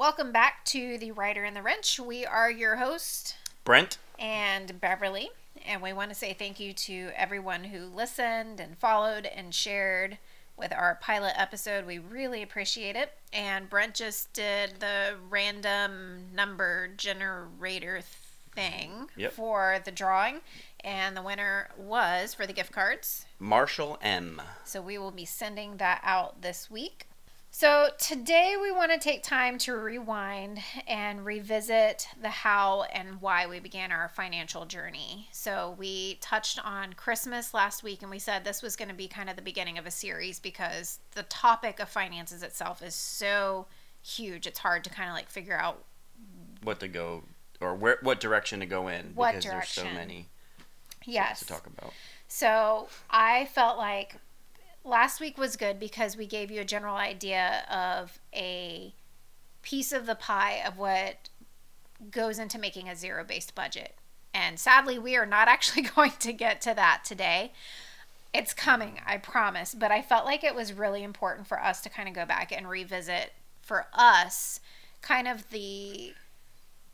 Welcome back to the Writer and the Wrench. We are your host Brent. and Beverly, and we want to say thank you to everyone who listened and followed and shared with our pilot episode. We really appreciate it. And Brent just did the random number generator thing Yep. for the drawing, and the winner was for the gift cards. Marshall M. So we will be sending that out this week. So today we want to take time to rewind and revisit the how and why we began our financial journey. So we touched on Christmas last week and we said this was going to be kind of the beginning of a series because the topic of finances itself is so huge. It's hard to kind of like figure out What to go or where what direction to go in because there's so many yes. to talk about. So I felt like last week was good because we gave you a general idea of a piece of the pie of what goes into making a zero based budget. And sadly, we are not actually going to get to that today. It's coming, I promise. But I felt like it was really important for us to kind of go back and revisit for us kind of the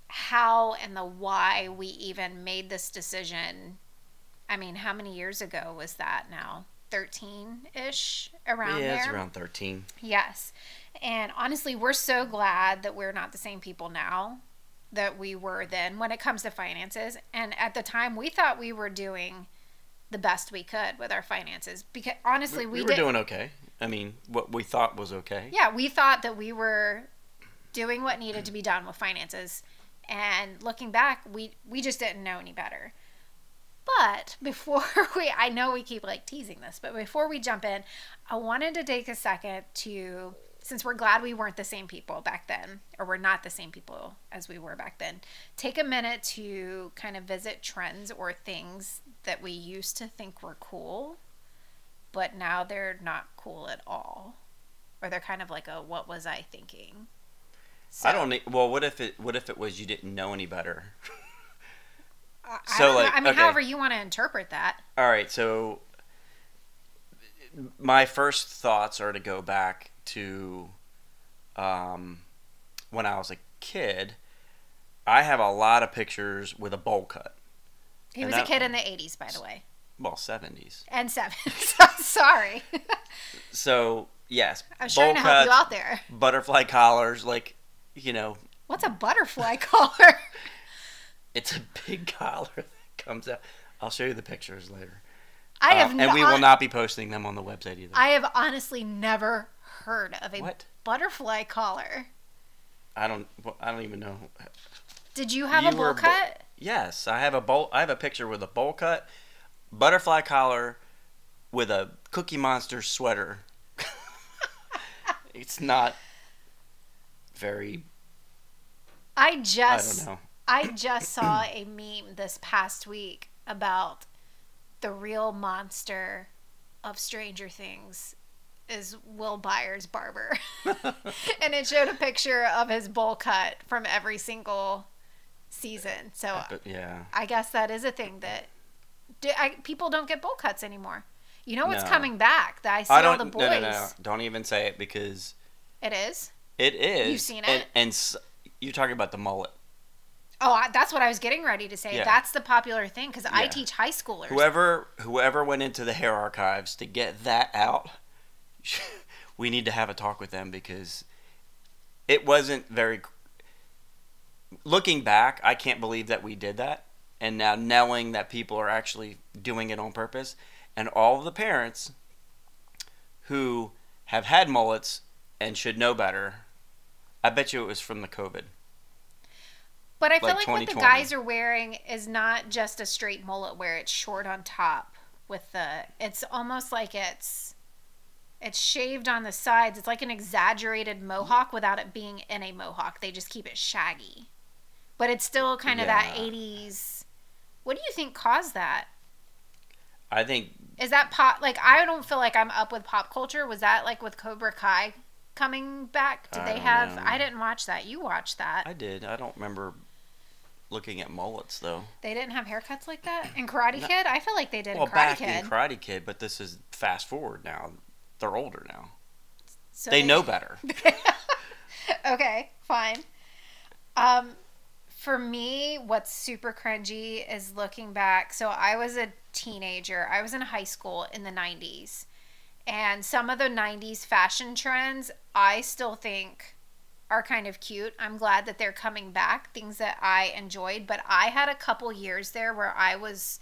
how and the why we even made this decision I mean, how many years ago was that now? 13 ish around yeah, there? it's around thirteen. Yes. And honestly, we're so glad that we're not the same people now that we were then when it comes to finances. And at the time, we thought we were doing the best we could with our finances because honestly, We, we, we were did. doing okay. I mean, what we thought was okay. yeah, we thought that we were doing what needed to be done with finances. And looking back, we we just didn't know any better. But before we, I know we keep like teasing this, but before we jump in, I wanted to take a second to, since we're glad we weren't the same people back then, or we're not the same people as we were back then, take a minute to kind of visit trends or things that we used to think were cool, but now they're not cool at all. Or they're kind of like a what was I thinking? I don't need. Well, what if it? What if it was you didn't know any better? I, So, I don't know. like, I mean, okay. however you want to interpret that. All right, so my first thoughts are to go back to um, when I was a kid. I have a lot of pictures with a bowl cut. He And was a kid in the 80s, by the way. Well, seventies. And 70s. Sorry. So yes, I was trying to bowl help you out there. butterfly collars, like you know, What's a butterfly collar? It's a big collar that comes out. I'll show you the pictures later. I Uh, have and we will not be posting them on the website either. I have honestly never heard of a What? butterfly collar. I don't. I don't even know. Did you have You a bowl were bo- cut? Yes, I have a bowl. I have a picture with a bowl cut, butterfly collar, with a Cookie Monster sweater. it's not very. I just. I don't know. I just saw a meme this past week about the real monster of Stranger Things is Will Byers' barber. and it showed a picture of his bowl cut from every single season. So yeah, I guess that is a thing that do, I, people don't get bowl cuts anymore. You know what's No. coming back? That I see I all the boys. no, no. Don't even say it because It is. it is. You've seen And, it? and s- you're talking about the mullet. Oh, I, that's what I was getting ready to say. Yeah. That's the popular thing because I teach high schoolers. Whoever whoever went into the hair archives to get that out, we need to have a talk with them because it wasn't very. Looking back, I can't believe that we did that, and now knowing that people are actually doing it on purpose, and all of the parents who have had mullets and should know better, I bet you it was from the COVID. But I feel like like what the guys are wearing is not just a straight mullet where it's short on top with the it's almost like it's it's shaved on the sides. It's like an exaggerated mohawk without it being in a mohawk. They just keep it shaggy. But it's still kind of that 80s. What do you think caused that? I think Is that pop like I don't feel like I'm up with pop culture. Was that like with Cobra Kai coming back? Did I they have know. I didn't watch that. You watched that. I did. I don't remember looking at mullets though. They didn't have haircuts like that in Karate No. Kid. I feel like they did well, in Karate back Kid. in Karate Kid, but this is fast forward now. They're older now. so they know better. okay, Fine. Um, for me, what's super cringy is looking back. So I was a teenager. I was in high school in the 90s. And some of the 90s fashion trends, I still think are kind of cute. I'm glad that they're coming back, things that I enjoyed. But I had a couple years there where I was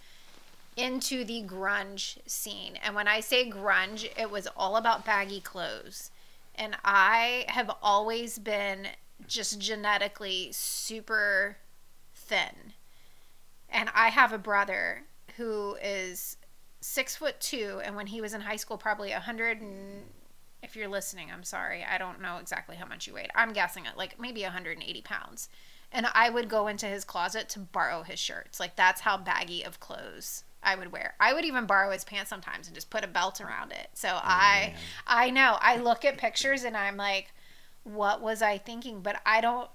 into the grunge scene. And when I say grunge, it was all about baggy clothes. And I have always been just genetically super thin. And I have a brother who is six foot two, and when he was in high school, probably a hundred and if you're listening, I'm sorry, I don't know exactly how much you weighed. I'm guessing at like maybe 180 pounds. And I would go into his closet to borrow his shirts. Like that's how baggy of clothes I would wear. I would even borrow his pants sometimes and just put a belt around it. So oh, I man. I know. I look at pictures and I'm like, what was I thinking? But I don't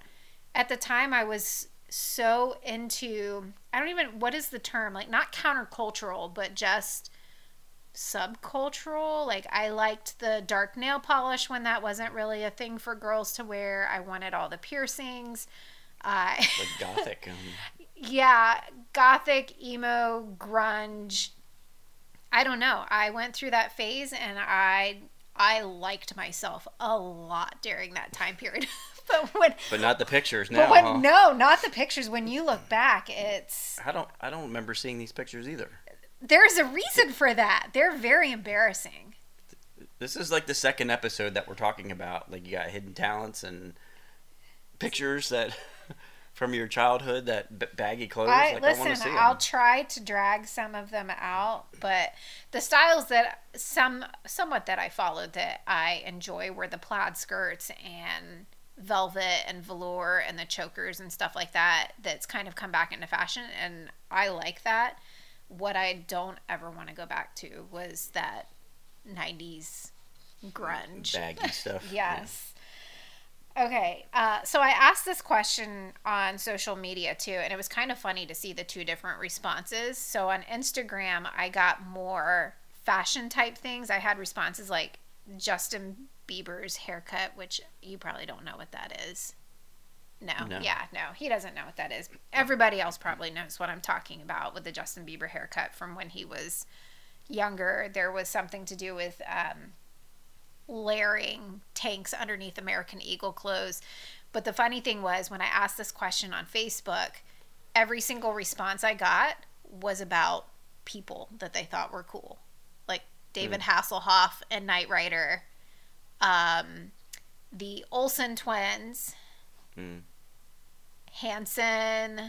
at the time I was so into I don't even what is the term? Like not countercultural, but just subcultural. Like I liked the dark nail polish when that wasn't really a thing for girls to wear. I wanted all the piercings. Uh, like gothic. Um... yeah, gothic, emo, grunge. I don't know. I went through that phase and I I liked myself a lot during that time period. but when But not the pictures now. When, huh? no, not the pictures. When you look back, it's I don't I don't remember seeing these pictures either. There's a reason for that. They're very embarrassing. This is like the second episode that we're talking about. Like you got hidden talents and pictures that from your childhood that b- baggy clothes. I, like, listen, I will try to drag some of them out, but the styles that some somewhat that I followed that I enjoy were the plaid skirts and velvet and velour and the chokers and stuff like that. That's kind of come back into fashion, and I like that. What I don't ever want to go back to was that '90s grunge baggy stuff. yes. Yeah Okay, uh, so I asked this question on social media too, and it was kind of funny to see the two different responses. So on Instagram, I got more fashion type things. I had responses like Justin Bieber's haircut, which you probably don't know what that is. No, no, yeah, no, he doesn't know what that is. Everybody else probably knows what I'm talking about with the Justin Bieber haircut from when he was younger. There was something to do with um, layering tanks underneath American Eagle clothes. But the funny thing was, when I asked this question on Facebook, every single response I got was about people that they thought were cool, like David mm. Hasselhoff and Knight Rider, um, the Olsen twins, mm. Hanson.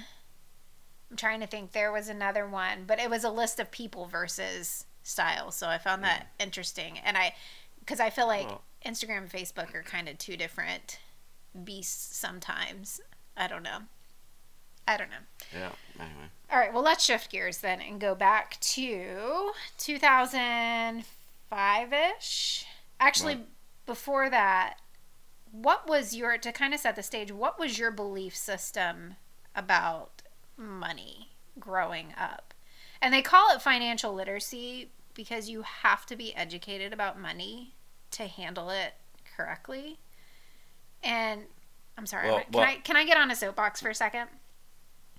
I'm trying to think. There was another one, but it was a list of people versus style. So I found that mm. interesting, and I because I feel like well, Instagram and Facebook are kind of two different beasts sometimes. I don't know. I don't know. Yeah. Anyway. All right. Well, let's shift gears then and go back to 2005 ish. Actually, what? before that, what was your to kind of set the stage? What was your belief system about money growing up? And they call it financial literacy because you have to be educated about money to handle it correctly. And I'm sorry, well, can well, I can I get on a soapbox for a second?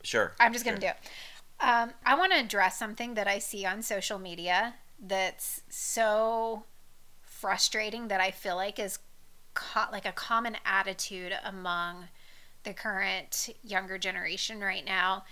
Sure. I'm just gonna sure. do it. Um, I want to address something that I see on social media that's so frustrating that I feel like is co- like a common attitude among the current younger generation right now.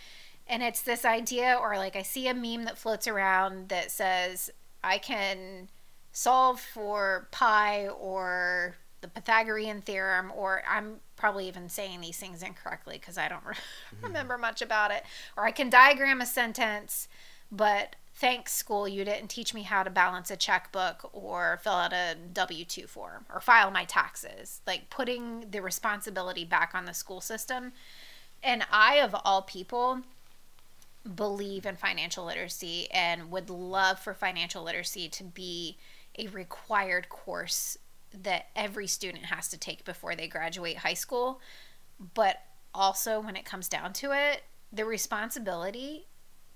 And it's this idea, or like I see a meme that floats around that says, I can solve for pi or the Pythagorean theorem, or I'm probably even saying these things incorrectly because I don't re- mm-hmm. remember much about it. Or I can diagram a sentence, but thanks, school, you didn't teach me how to balance a checkbook or fill out a W 2 form or file my taxes. Like putting the responsibility back on the school system. And I, of all people, believe in financial literacy and would love for financial literacy to be a required course that every student has to take before they graduate high school. But also, when it comes down to it, the responsibility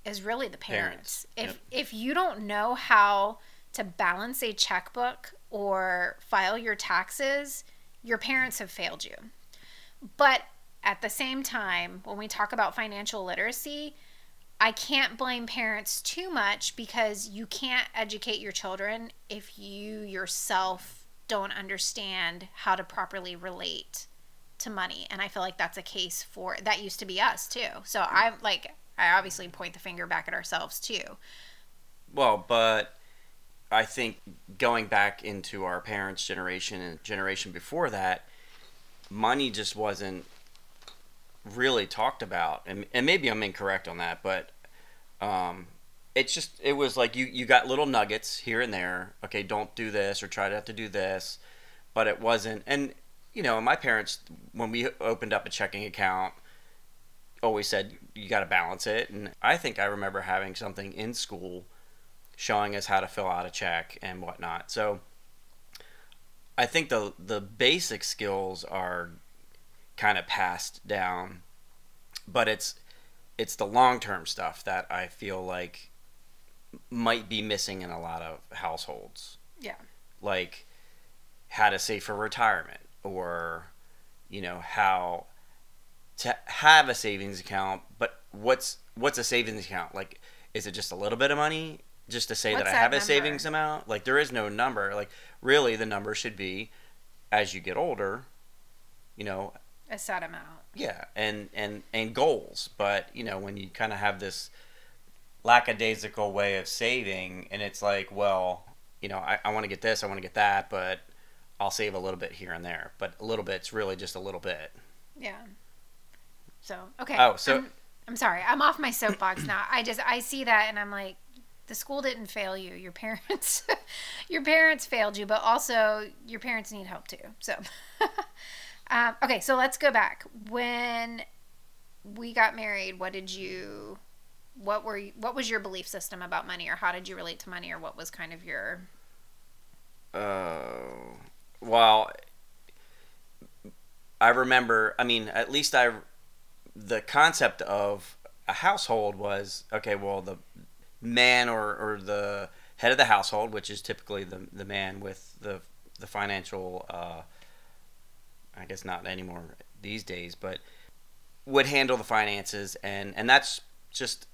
is really the parents. parents. If yep. if you don't know how to balance a checkbook or file your taxes, your parents have failed you. but at the same time, when we talk about financial literacy, I can't blame parents too much because you can't educate your children if you yourself don't understand how to properly relate to money. And I feel like that's a case for that used to be us too. So I'm like, I obviously point the finger back at ourselves too. Well, but I think going back into our parents' generation and generation before that, money just wasn't really talked about. And, and maybe I'm incorrect on that, but um, it's just it was like you you got little nuggets here and there. Okay, don't do this or try not to do this, but it wasn't. And you know, my parents when we opened up a checking account always said you got to balance it. And I think I remember having something in school showing us how to fill out a check and whatnot. So I think the the basic skills are kind of passed down, but it's it's the long term stuff that I feel like might be missing in a lot of households. Yeah. Like how to save for retirement or you know how to have a savings account, but what's what's a savings account? Like is it just a little bit of money just to say What's that I that have number? a savings amount? Like there is no number. Like really the number should be as you get older, you know, A set amount. yeah, and and and goals. But you know, when you kind of have this lackadaisical way of saving, and it's like, well, you know, I, I want to get this, I want to get that, but I'll save a little bit here and there. But a little bit's really just a little bit. Yeah. So okay. Oh, so- I'm, I'm sorry. I'm off my soapbox now. I just I see that and I'm like, the school didn't fail you. Your parents, your parents failed you, but also your parents need help too. So, um, okay. So let's go back. When we got married, what did you? What were you, what was your belief system about money, or how did you relate to money, or what was kind of your Uh, well, I remember. I mean, at least I, the concept of a household was okay. Well, the man or, or the head of the household, which is typically the the man with the the financial. Uh, I guess not anymore these days, but would handle the finances, and and that's just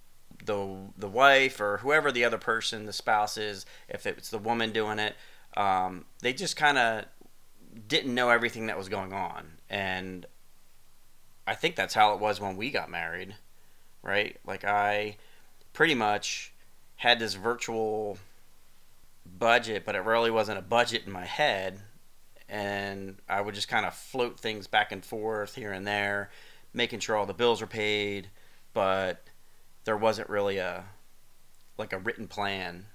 the the wife or whoever the other person, the spouse is. If it's the woman doing it, um, they just kind of didn't know everything that was going on, and I think that's how it was when we got married, right? Like I pretty much had this virtual budget, but it really wasn't a budget in my head. And I would just kind of float things back and forth here and there, making sure all the bills were paid, but there wasn't really a like a written plan.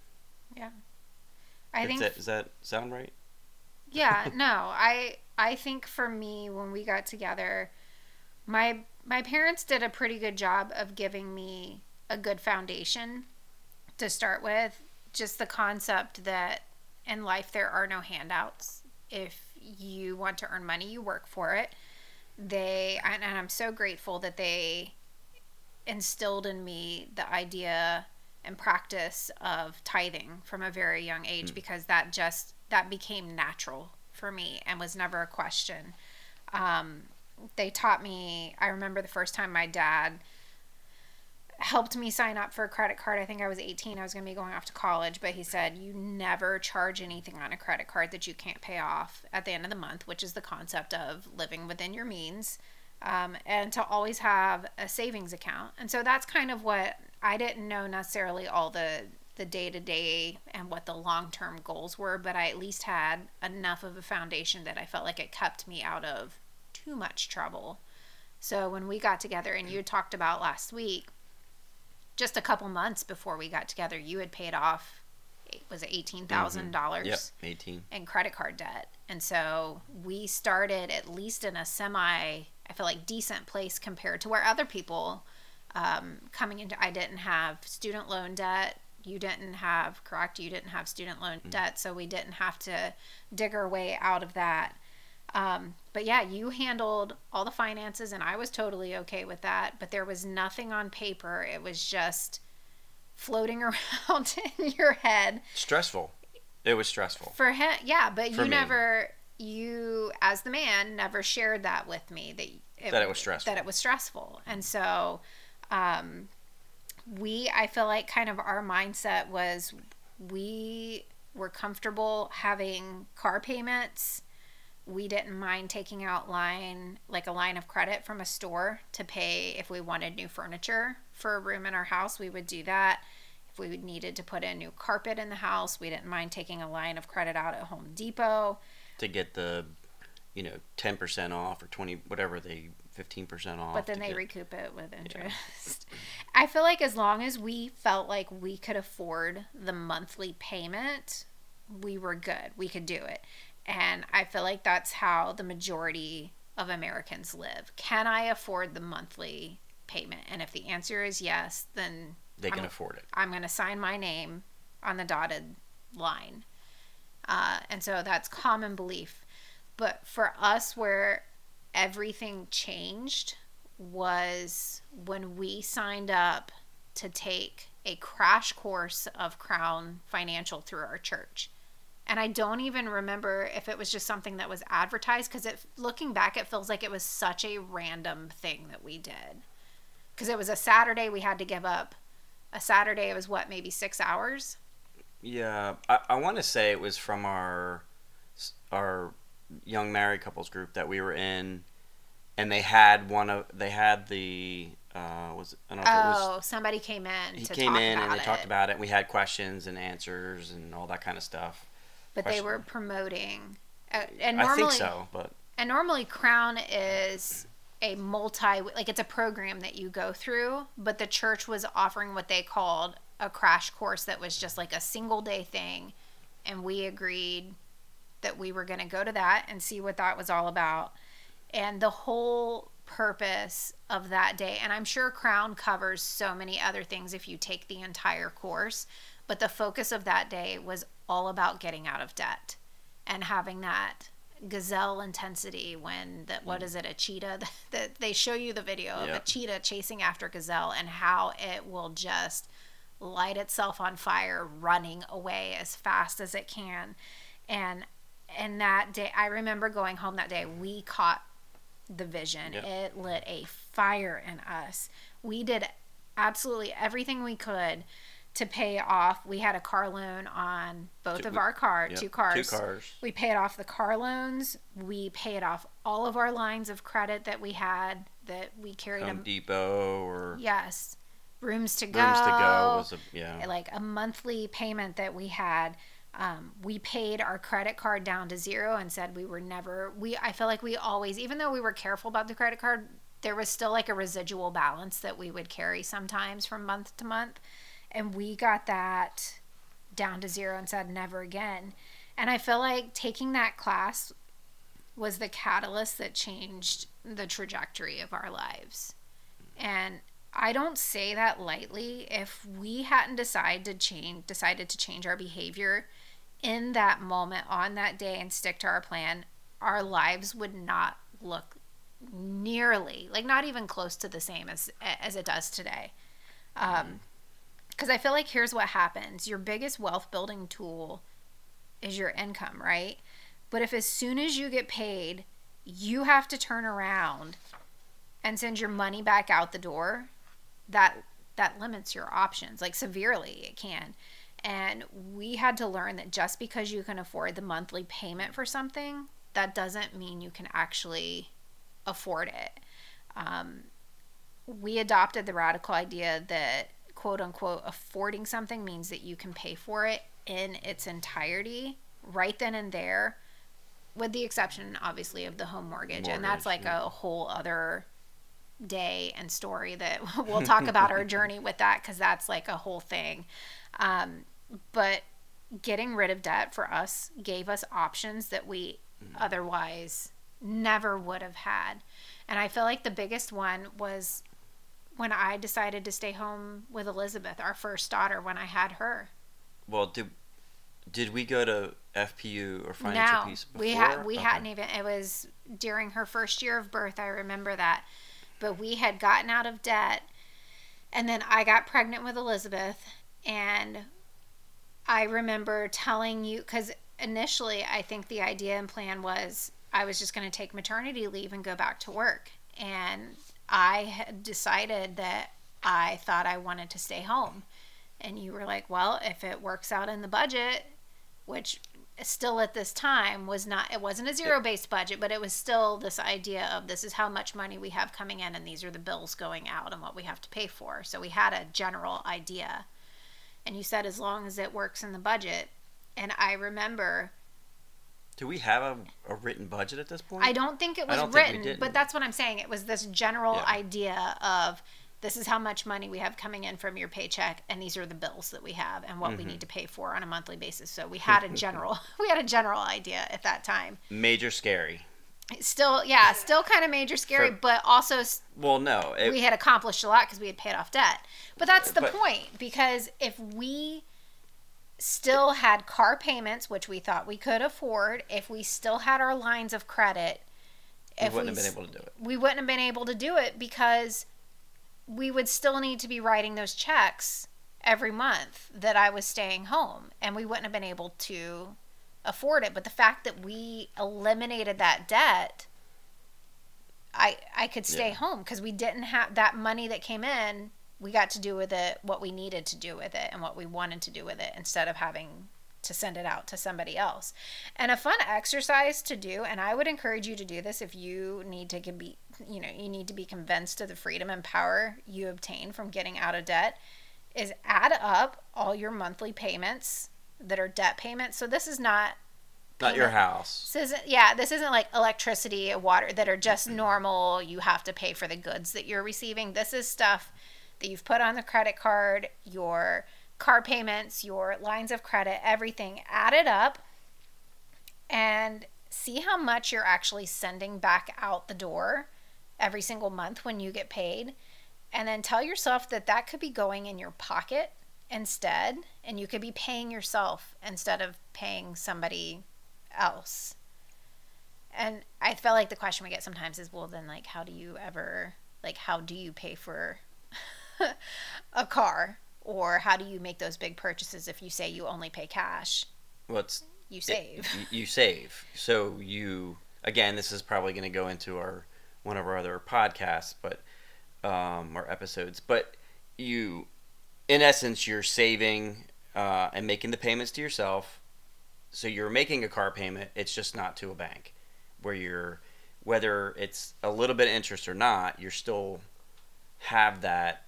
Yeah. I Does think that, does that sound right? yeah no i i think for me when we got together my my parents did a pretty good job of giving me a good foundation to start with. Just the concept that in life there are no handouts. If you want to earn money you work for it. They and i'm so grateful that they instilled in me the idea and practice of tithing from a very young age because that just that became natural for me and was never a question. Um, they taught me i remember the first time my dad helped me sign up for a credit card. I think i was 18 i was going to be going off to college but he said you never charge anything on a credit card that you can't pay off at the end of the month which is the concept of living within your means um, and to always have a savings account. And so that's kind of what i didn't know necessarily all the the day to day and what the long term goals were, but I at least had enough of a foundation that I felt like it kept me out of too much trouble. So when we got together, and you talked about last week, just a couple months before we got together, you had paid off was it eighteen thousand dollars Yep, eighteen. in credit card debt, and so we started at least in a semi, I feel like decent place compared to where other people um, coming into. I didn't have student loan debt. You didn't have correct. You didn't have student loan debt, so we didn't have to dig our way out of that. Um, but yeah, you handled all the finances, and I was totally okay with that. But there was nothing on paper. It was just floating around in your head Stressful. It was stressful. for him. Yeah, but For you me. never you as the man never shared that with me that it, that it was stressful that it was stressful and so um, we i feel like kind of our mindset was we were comfortable having car payments we didn't mind taking out line like a line of credit from a store to pay if we wanted new furniture for a room in our house we would do that. If we needed to put in new carpet in the house we didn't mind taking a line of credit out at home depot. To get the you know 10% off or 20 whatever they 15% off but then they get, recoup it with interest. Yeah. i feel like as long as we felt like we could afford the monthly payment we were good. We could do it and i feel like that's how the majority of americans live can i afford the monthly payment and if the answer is yes then they can I'm, afford it i'm going to sign my name on the dotted line uh, and so that's common belief. But for us, where everything changed was when we signed up to take a crash course of Crown Financial through our church. And I don't even remember if it was just something that was advertised because it looking back it feels like it was such a random thing that we did. Cuz it was a Saturday we had to give up. A Saturday it was what maybe 6 hours. Yeah, I, I want to say it was from our our young married couples group that we were in, and they had one of they had the uh, was I don't know oh was, somebody came in. He came in and they it. talked about it. and We had questions and answers and all that kind of stuff. But Question. they were promoting, uh, and normally I think so. But and normally Crown is a multi like it's a program that you go through, but the church was offering what they called a crash course that was just like a single day thing and we agreed that we were going to go to that and see what that was all about and the whole purpose of that day and i'm sure crown covers so many other things if you take the entire course but the focus of that day was all about getting out of debt and having that gazelle intensity when that what mm. it a cheetah? That they show you the video of a cheetah chasing after gazelle and how it will just light itself on fire running away as fast as it can. And and that day i remember going home that day we caught the vision. It lit a fire in us. We did absolutely everything we could to pay off we had a car loan on both two, of our cars yep, two cars two cars we paid off the car loans we paid off all of our lines of credit that we had that we carried Home them Depot or yes rooms to go. Rooms to go was a yeah. Like a monthly payment that we had. Um, we paid our credit card down to zero and said we were never we I feel like we always even though we were careful about the credit card there was still like a residual balance that we would carry sometimes from month to month and we got that down to zero and said never again and I feel like taking that class was the catalyst that changed the trajectory of our lives and I don't say that lightly. If we hadn't decided to change decided to change our behavior in that moment on that day and stick to our plan, our lives would not look nearly like not even close to the same as as it does today. Um because I feel like here's what happens. Your biggest wealth building tool is your income, right? But if as soon as you get paid, you have to turn around and send your money back out the door, that that limits your options like severely it can and we had to learn that just because you can afford the monthly payment for something that doesn't mean you can actually afford it um, we adopted the radical idea that quote unquote affording something means that you can pay for it in its entirety right then and there with the exception obviously of the home mortgage, mortgage and that's like yeah. a whole other day and story that we'll talk about our journey with that because that's like a whole thing. Um, but getting rid of debt for us gave us options that we mm-hmm. otherwise never would have had. And I feel like the biggest one was when I decided to stay home with Elizabeth, our first daughter, when I had her. Well, did did we go to FPU or financial no, peace before? we had we okay. hadn't even. It was during her first year of birth. I remember that but we had gotten out of debt. And then I got pregnant with Elizabeth. And I remember telling you, because initially, I think the idea and plan was I was just going to take maternity leave and go back to work. And I had decided that I thought I wanted to stay home. And you were like, well, if it works out in the budget, which still at this time was not it wasn't a zero based budget but it was still this idea of this is how much money we have coming in and these are the bills going out and what we have to pay for. So we had a general idea. And you said as long as it works in the budget. And i remember Do we have a, a written budget at this point? i don't think it was written but that's what i'm saying it was this general Yeah. idea of this is how much money we have coming in from your paycheck and these are the bills that we have and what Mm-hmm. we need to pay for on a monthly basis so we had a general we had a general idea at that time Major scary. still yeah still kind of major scary For- but also Well, no. It, we had accomplished a lot because we had paid off debt but that's the But- point because if we still had car payments which we thought we could afford if we still had our lines of credit we wouldn't have been able to do it. we wouldn't have been able to do it because we would still need to be writing those checks every month that I was staying home and we wouldn't have been able to afford it but the fact that we eliminated that debt I I could stay Yeah. home because we didn't have that money that came in we got to do with it what we needed to do with it and what we wanted to do with it instead of having to send it out to somebody else. And a fun exercise to do, and I would encourage you to do this if you need to be, you know, you need to be convinced of the freedom and power you obtain from getting out of debt, is add up all your monthly payments that are debt payments. So this is not Not your house. this isn't yeah, this isn't like electricity, water that are just normal. You have to pay for the goods that you're receiving. This is stuff that you've put on the credit card, your car payments, your lines of credit, everything. Add it up and see how much you're actually sending back out the door every single month when you get paid. And then tell yourself that that could be going in your pocket instead, and you could be paying yourself instead of paying somebody else. And I feel like the question we get sometimes is, well, then, like, how do you ever, like, how do you pay for a car? Or how do you make those big purchases if you say you only pay cash? What's You save. y- you save. So you again, this is probably going to go into our one of our other podcasts, but um, or episodes. But you, in essence, you're saving uh, and making the payments to yourself. So you're making a car payment. It's just not to a bank, where you're whether it's a little bit of interest or not, you're still have that.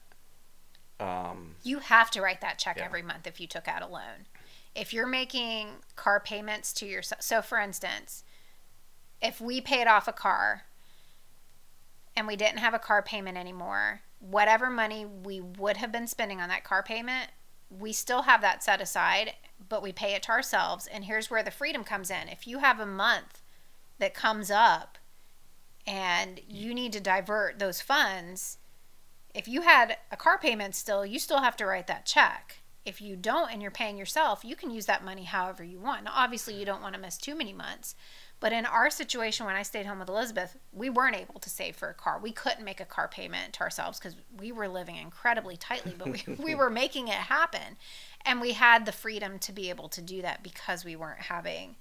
Um, You have to write that check Yeah. every month if you took out a loan. If you're making car payments to yourself, so for instance, if we paid off a car and we didn't have a car payment anymore, whatever money we would have been spending on that car payment, we still have that set aside, but we pay it to ourselves. And here's where the freedom comes in. If you have a month that comes up and you need to divert those funds, if you had a car payment still, you still have to write that check. If you don't and you're paying yourself, you can use that money however you want. Now, obviously, you don't want to miss too many months. But in our situation, when I stayed home with Elizabeth, we weren't able to save for a car. We couldn't make a car payment to ourselves because we were living incredibly tightly, but we, we were making it happen. And we had the freedom to be able to do that because we weren't having.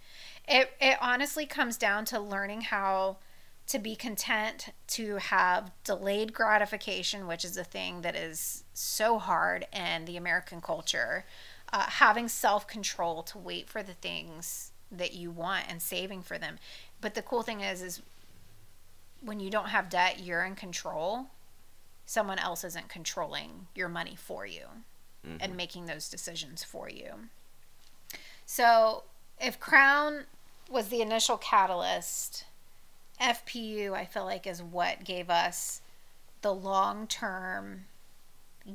It, it honestly comes down to learning how to be content to have delayed gratification, which is a thing that is so hard in the American culture. Uh, having self control to wait for the things that you want and saving for them. But the cool thing is, is when you don't have debt, you're in control. Someone else isn't controlling your money for you mhm. and making those decisions for you. So, if Crown was the initial catalyst, FPU, I feel like, is what gave us the long term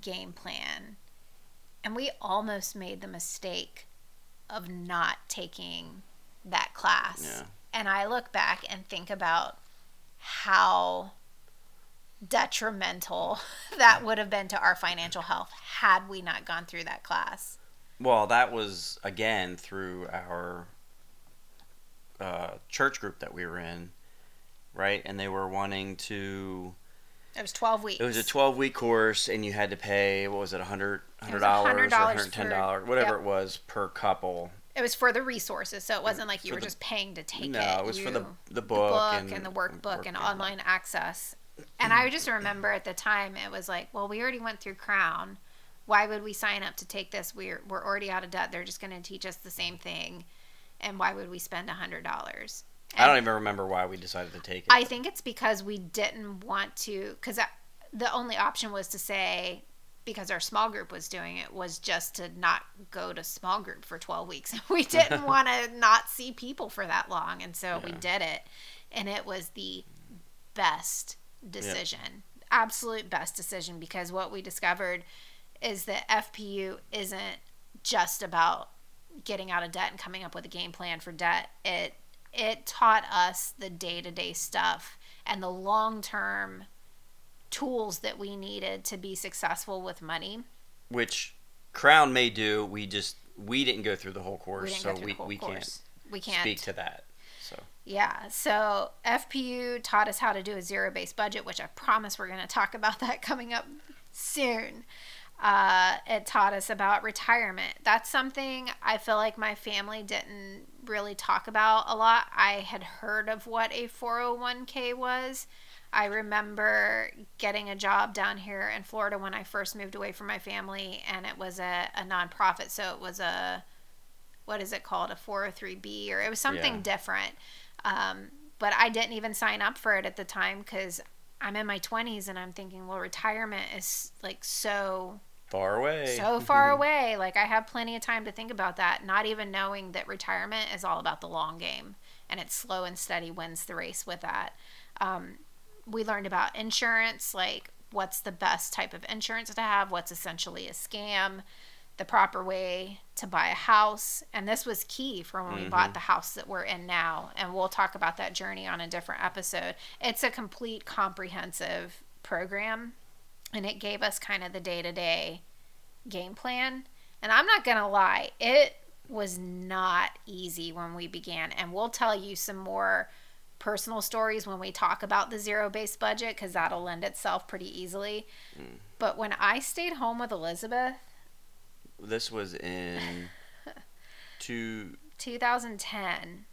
game plan. And we almost made the mistake of not taking that class. Yeah. And I look back and think about how detrimental that would have been to our financial health had we not gone through that class. Well, that was again through our uh, church group that we were in, right? And they were wanting to. It was 12 weeks. It was a twelve week course, and you had to pay what was it, a hundred hundred dollars or $100 hundred ten dollars, whatever yep. it was per couple. It was for the resources, so it wasn't like you For were the- just paying to take no, it. it was for the the book, book and, and, the workbook and online access. And I just remember at the time it was like, well, we already went through Crown. Why would we sign up to take this? We're we're already out of debt. They're just going to teach us the same thing, and why would we spend a hundred dollars? I don't even remember why we decided to take it. I think it's because we didn't want to, because the only option was to say, because our small group was doing it, was just to not go to small group for 12 weeks. We didn't want to not see people for that long. And so we did it. And it was the best decision, absolute best decision, because what we discovered is that FPU isn't just about getting out of debt and coming up with a game plan for debt. It it taught us the day-to-day stuff and the long-term tools that we needed to be successful with money. Which Crown may do. We just we didn't go through the whole course, didn't so we we can't. We can't speak to that. So Yeah, so FPU taught us how to do a zero based budget, which I promise we're going to talk about that coming up soon. Uh, it taught us about retirement. That's something I feel like my family didn't really talk about a lot. I had heard of what a 401k was. I remember getting a job down here in Florida when I first moved away from my family, and it was a, a nonprofit. So it was a, what is it called? A 403B, or it was something Yeah. different. Um, but I didn't even sign up for it at the time because I'm in my 20s and I'm thinking, well, retirement is like so far away. so far away. Like I have plenty of time to think about that, not even knowing that retirement is all about the long game and it's slow and steady wins the race with that. Um, we learned about insurance, like what's the best type of insurance to have, what's essentially a scam, the proper way to buy a house. And this was key for when we bought the house that we're in now. And we'll talk about that journey on a different episode. It's a complete comprehensive program and it gave us kind of the day to day game plan. And I'm not going to lie, it was not easy when we began. And we'll tell you some more personal stories when we talk about the zero based budget because that'll lend itself pretty easily. Mm. But when I stayed home with Elizabeth, This was in two. 2010,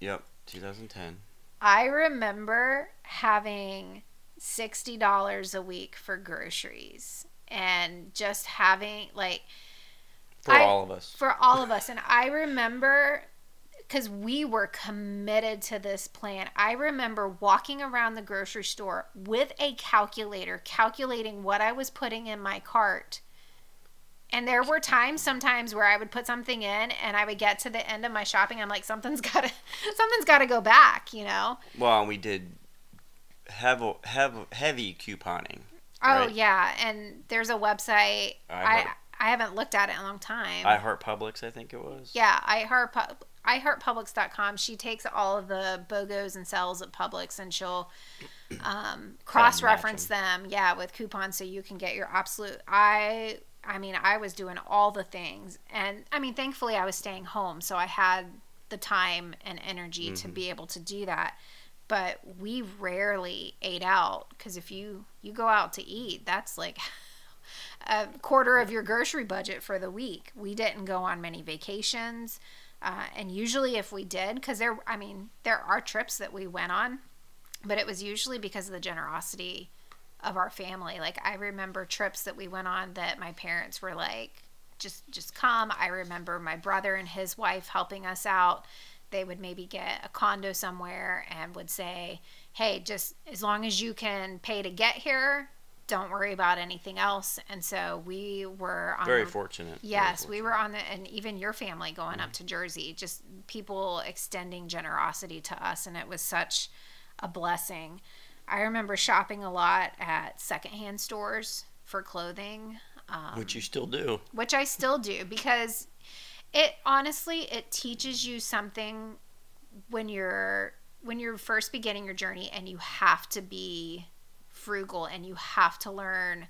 Yep, 2010. I remember having $60 a week for groceries and just having like For I- all of us. for all of us. And I remember because we were committed to this plan. I remember walking around the grocery store with a calculator, calculating what I was putting in my cart. And there were times sometimes where I would put something in and I would get to the end of my shopping. I'm like, something's gotta something's gotta go back, you know? Well, we did heavy, heavy, heavy couponing. Oh Right. yeah. And there's a website I I I haven't looked at it in a long time. I Heart Publix, I think it was. Yeah, I heart Pub- iHeartPublix.com. She takes all of the BOGOs and sells at Publix and she'll um, cross reference them, yeah, with coupons so you can get your absolute. I I mean, I was doing all the things, and I mean, thankfully, I was staying home, so I had the time and energy to be able to do that. But we rarely ate out because if you you go out to eat, that's like a quarter of your grocery budget for the week. We didn't go on many vacations. Uh, and usually, if we did, because there, I mean, there are trips that we went on, but it was usually because of the generosity of our family. Like, I remember trips that we went on that my parents were like, just, just come. I remember my brother and his wife helping us out. They would maybe get a condo somewhere and would say, hey, just as long as you can pay to get here, don't worry about anything else. And so we were on Very the- fortunate. very Yes, we were on the, and even your family going up to Jersey, just people extending generosity to us, and it was such a blessing. I remember shopping a lot at secondhand stores for clothing, um, Which you still do. which I still do because it honestly it teaches you something when you're when you're first beginning your journey and you have to be frugal and you have to learn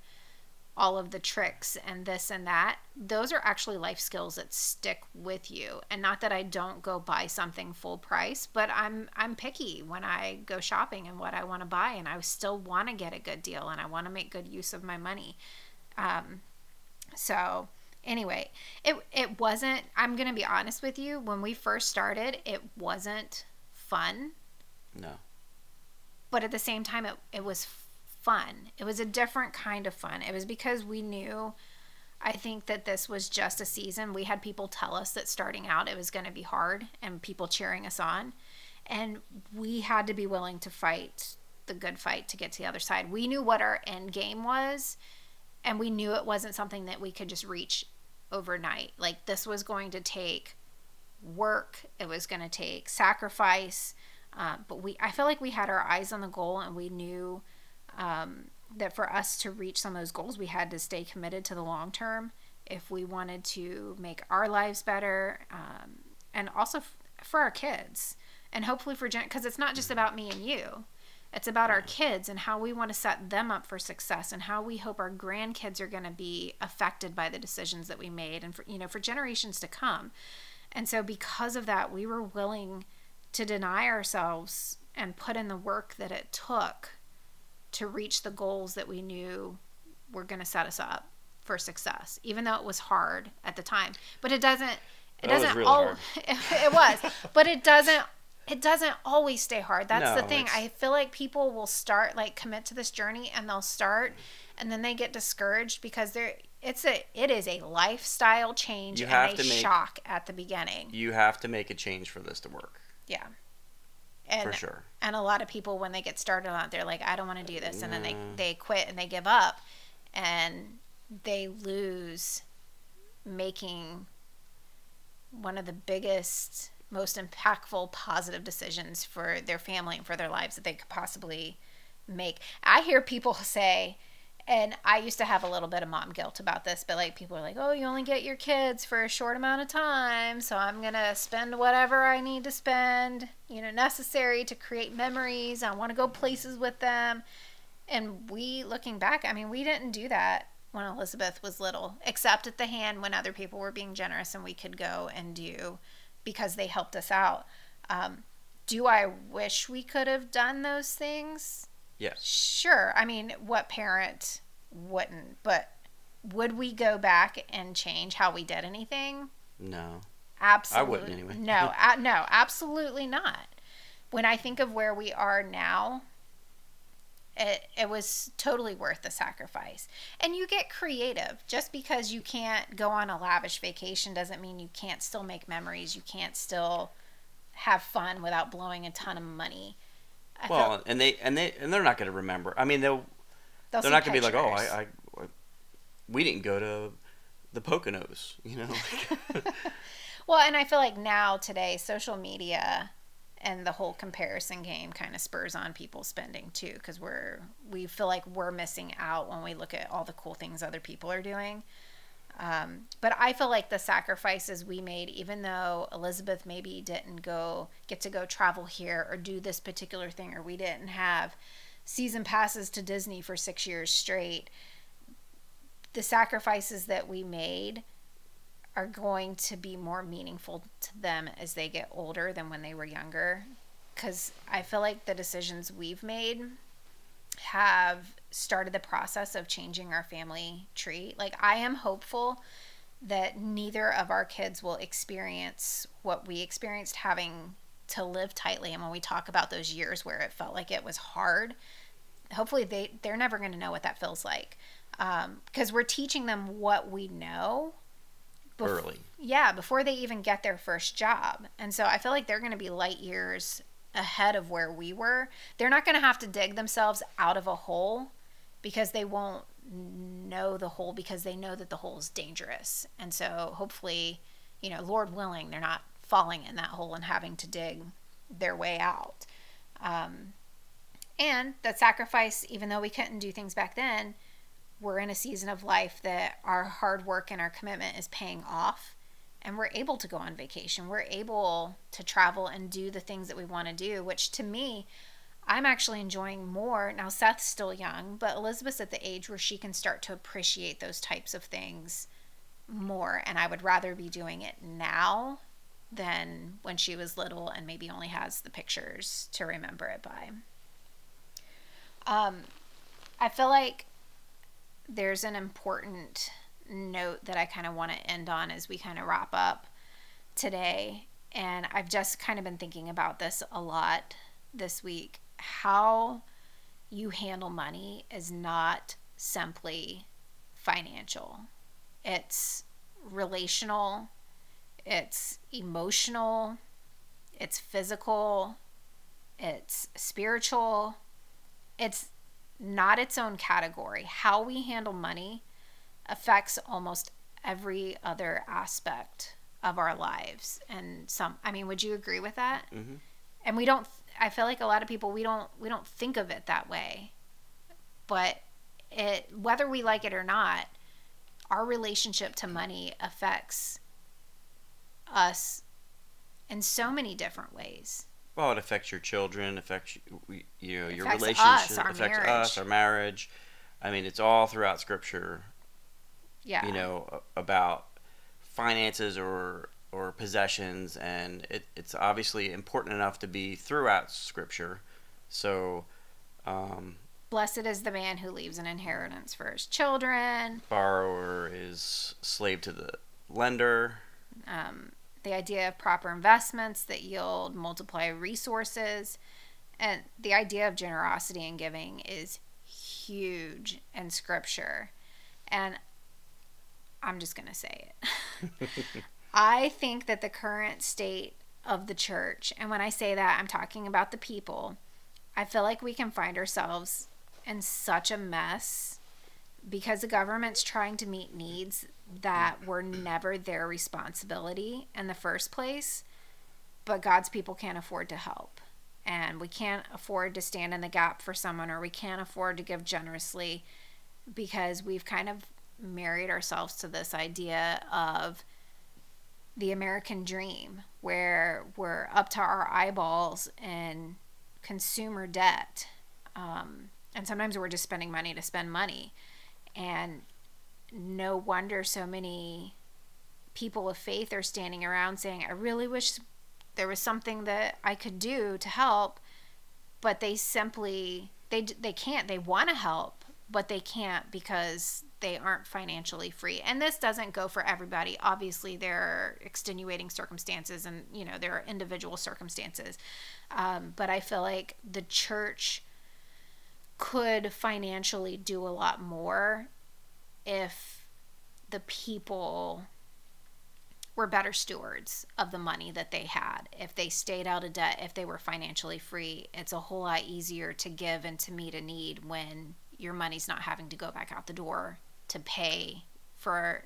all of the tricks and this and that. Those are actually life skills that stick with you. And not that I don't go buy something full price but I'm I'm picky when I go shopping and what I want to buy and I still want to get a good deal and I want to make good use of my money. Um so Anyway, it it wasn't. I'm gonna be honest with you. When we first started, it wasn't fun. No. But at the same time, it it was fun. It was a different kind of fun. It was because we knew. I think that this was just a season. We had people tell us that starting out it was going to be hard and people cheering us on. And we had to be willing to fight the good fight to get to the other side. We knew what our end game was, and we knew it wasn't something that we could just reach overnight. Like this was going to take work. It was going to take sacrifice. Uh, but we, I feel like we had our eyes on the goal, and we knew um, that for us to reach some of those goals, we had to stay committed to the long term if we wanted to make our lives better, um, and also f- for our kids, and hopefully for Jen, because it's not just about me and you. It's about our kids and how we want to set them up for success and how we hope our grandkids are going to be affected by the decisions that we made and for you know for generations to come. And so because of that, we were willing to deny ourselves and put in the work that it took to reach the goals that we knew were going to set us up for success, even though it was hard at the time. But it doesn't. It That was doesn't. really all, hard. it was, but it doesn't. It doesn't always stay hard. That's No, the thing. it's- I feel like people will start like commit to this journey and they'll start, and then they get discouraged because they're. It's a. It is a lifestyle change You and have a to make- shock at the beginning. You have to make a change for this to work. Yeah. And for sure. and a lot of people when they get started on it they're like i don't want to do this and then they, Mm. they quit and they give up and they lose making one of the biggest most impactful positive decisions for their family and for their lives that they could possibly make i hear people say and I used to have a little bit of mom guilt about this, but like people are like, "Oh, you only get your kids for a short amount of time, so I'm going to spend whatever I need to spend, you know, necessary to create memories. I want to go places with them." And we looking back, I mean, we didn't do that when Elizabeth was little, except at the hand when other people were being generous and we could go and do because they helped us out. Um, do I wish we could have done those things? Yes. Sure. I mean, what parent wouldn't? But would we go back and change how we did anything? No. Absolutely. wouldn't anyway. no, no, absolutely not. When I think of where we are now, it, it was totally worth the sacrifice. And you get creative. Just because you can't go on a lavish vacation doesn't mean you can't still make memories. You can't still have fun without blowing a ton of money. I Well, felt and they and they and they're not going to remember. I mean, they'll they'll they're not going to be like, oh, pictures. I, I, we didn't go to the Poconos, you know. Well, and I feel like now today, social media and the whole comparison game kind of spurs on people spending too, because we're we feel like we're missing out when we look at all the cool things other people are doing. Um, but I feel like the sacrifices we made, even though Elizabeth maybe didn't go get to go travel here or do this particular thing, or we didn't have season passes to Disney for six years straight, the sacrifices that we made are going to be more meaningful to them as they get older than when they were younger. Because I feel like the decisions we've made have started the process of changing our family tree. Like, I am hopeful that neither of our kids will experience what we experienced having to live tightly. And when we talk about those years where it felt like it was hard, hopefully they, they're never going to know what that feels like. Um, because we're teaching them what we know bef- Early. yeah, before they even get their first job. And so I feel like they're going to be light years ahead of where we were. They're not going to have to dig themselves out of a hole because they won't know the hole because they know that the hole is dangerous. And so hopefully, you know, Lord willing, they're not falling in that hole and having to dig their way out. Um, and that sacrifice, even though we couldn't do things back then, we're in a season of life that our hard work and our commitment is paying off and we're able to go on vacation. We're able to travel and do the things that we want to do which to me i'm actually enjoying more. Now seth's still young but elizabeth's at the age where she can start to appreciate those types of things more and i would rather be doing it now than when she was little and maybe only has the pictures to remember it by. Um, i feel like there's an important note that I kind of want to end on as we kind of wrap up today. And I've just kind of been thinking about this a lot this week. How you handle money is not simply financial, it's relational, it's emotional, it's physical, it's spiritual, it's not its own category. How we handle money affects almost every other aspect of our lives. And some, I mean, would you agree with that? Mm-hmm. And we don't. I feel like a lot of people we don't we don't think of it that way, but it whether we like it or not, our relationship to money affects us in so many different ways. Well, it affects your children, affects you, you know, your Affects relationship, us, affects marriage. us, our marriage. I mean, it's all throughout Scripture. Yeah. You know about finances or or possessions, and it, it's obviously important enough to be throughout Scripture. So, um, Blessed is the man who leaves an inheritance for his children. borrower is slave to the lender. um, the idea of proper investments that yield multiply resources. And the idea of generosity and giving is huge in scripture. And i'm just going to say it. I think that the current state of the church and when i say that i'm talking about the people i feel like we can find ourselves in such a mess because the government's trying to meet needs that were never their responsibility in the first place, but God's people can't afford to help. And we can't afford to stand in the gap for someone, or we can't afford to give generously because we've kind of married ourselves to this idea of the American dream, where we're up to our eyeballs in consumer debt. Um, and sometimes we're just spending money to spend money. And no wonder so many people of faith are standing around saying, I really wish there was something that I could do to help, but they simply they they can't. They want to help, but they can't because they aren't financially free. And this doesn't go for everybody. Obviously, there are extenuating circumstances, and you know there are individual circumstances. Um, but I feel like the church could financially do a lot more if the people were better stewards of the money that they had. If they stayed out of debt, if they were financially free, it's a whole lot easier to give and to meet a need when your money's not having to go back out the door to pay for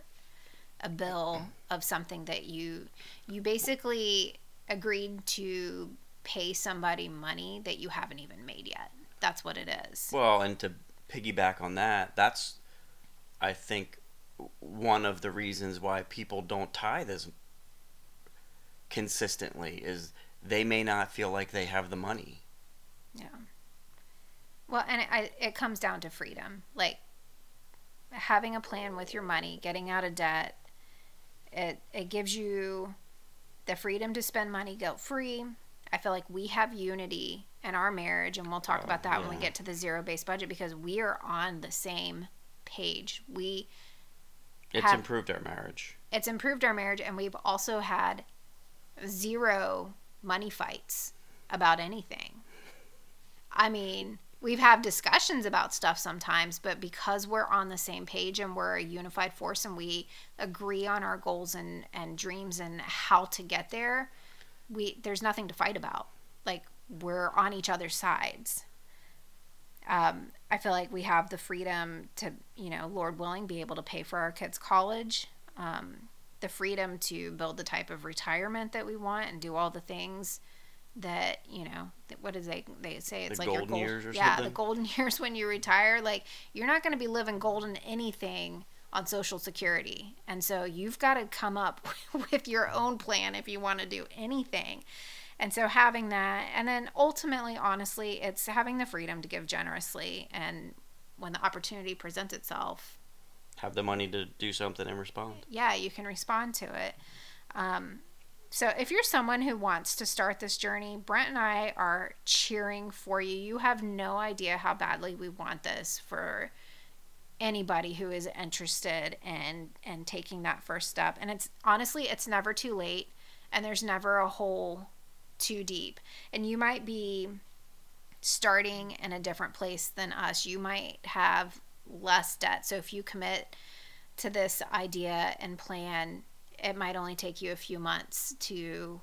a bill of something that you you basically agreed to pay somebody money that you haven't even made yet. That's what it is. Well, and to piggyback on that, that's I think one of the reasons why people don't tithe as consistently is they may not feel like they have the money. Yeah. Well, and it, I, it comes down to freedom. Like having a plan with your money, getting out of debt, it, it gives you the freedom to spend money guilt free. I feel like we have unity in our marriage, and we'll talk Oh, about that when we get to the zero based budget because we are on the same page. We It's Have- improved our marriage. it's improved our marriage and we've also had zero money fights about anything. I mean, we've had discussions about stuff sometimes, but because we're on the same page and we're a unified force and we agree on our goals and, and dreams and how to get there, we there's nothing to fight about. Like we're on each other's sides. Um, I feel like we have the freedom to, you know, Lord willing, be able to pay for our kids' college. Um, the freedom to build the type of retirement that we want and do all the things that you know that, what is they they say it's The like your golden gold, years or yeah something? the golden years when you retire like you're not going to be living golden anything on social security and so you've got to come up with your own plan if you want to do anything and so having that and then ultimately honestly it's having the freedom to give generously and when the opportunity presents itself Have the money to do something and respond. yeah, you can respond to it. Um, so if you're someone who wants to start this journey, Brent and I are cheering for you. You have no idea how badly we want this for anybody who is interested in in taking that first step. And it's honestly, it's never too late, and there's never a hole too deep. And you might be starting in a different place than us. You might have less debt. So if you commit to this idea and plan, it might only take you a few months to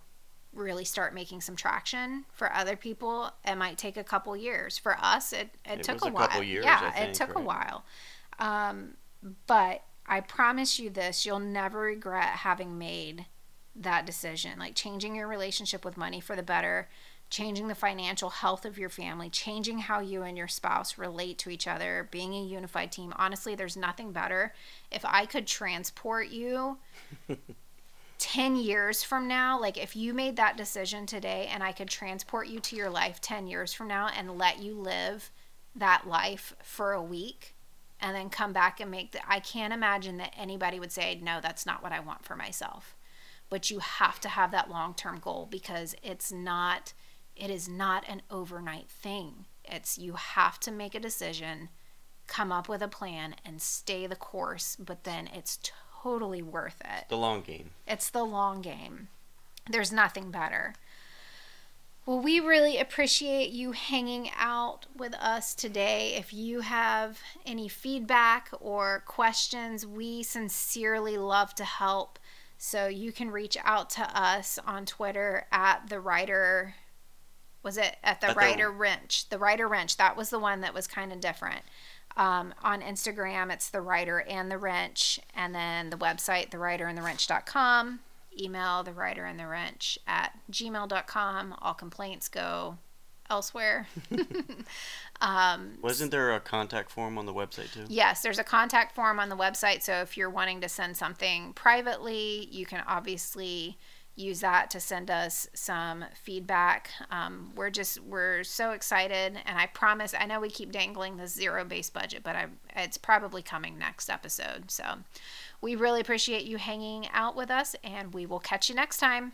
really start making some traction. For other people, it might take a couple years. For us, it, it, It took a a while. couple years, yeah, I it think, took a while. Um, but I promise you this you'll never regret having made that decision. Like changing your relationship with money for the better, changing the financial health of your family, changing how you and your spouse relate to each other, being a unified team. Honestly, there's nothing better. If I could transport you 10 years from now, like if you made that decision today and I could transport you to your life 10 years from now and let you live that life for a week and then come back and make the I can't imagine that anybody would say no that's not what I want for myself. But you have to have that long-term goal because it's not it is not an overnight thing. It's you have to make a decision, come up with a plan and stay the course, but then it's totally worth it. The long game. It's the long game. There's nothing better. Well, we really appreciate you hanging out with us today. If you have any feedback or questions, we sincerely love to help. So you can reach out to us on Twitter at the writer. Was it at the At the- writer wrench? The writer wrench. That was the one that was kind of different. Um, on Instagram, it's the writer and the wrench, and then the website, thewriterandthewrench.com. Email the writer and the wrench at gmail.com. All complaints go elsewhere. um, Wasn't there a contact form on the website too? Yes, there's a contact form on the website. So if you're wanting to send something privately, you can obviously use that to send us some feedback. Um, we're just we're so excited, and I promise. I know we keep dangling the zero base budget, but I it's probably coming next episode. So we really appreciate you hanging out with us, and we will catch you next time.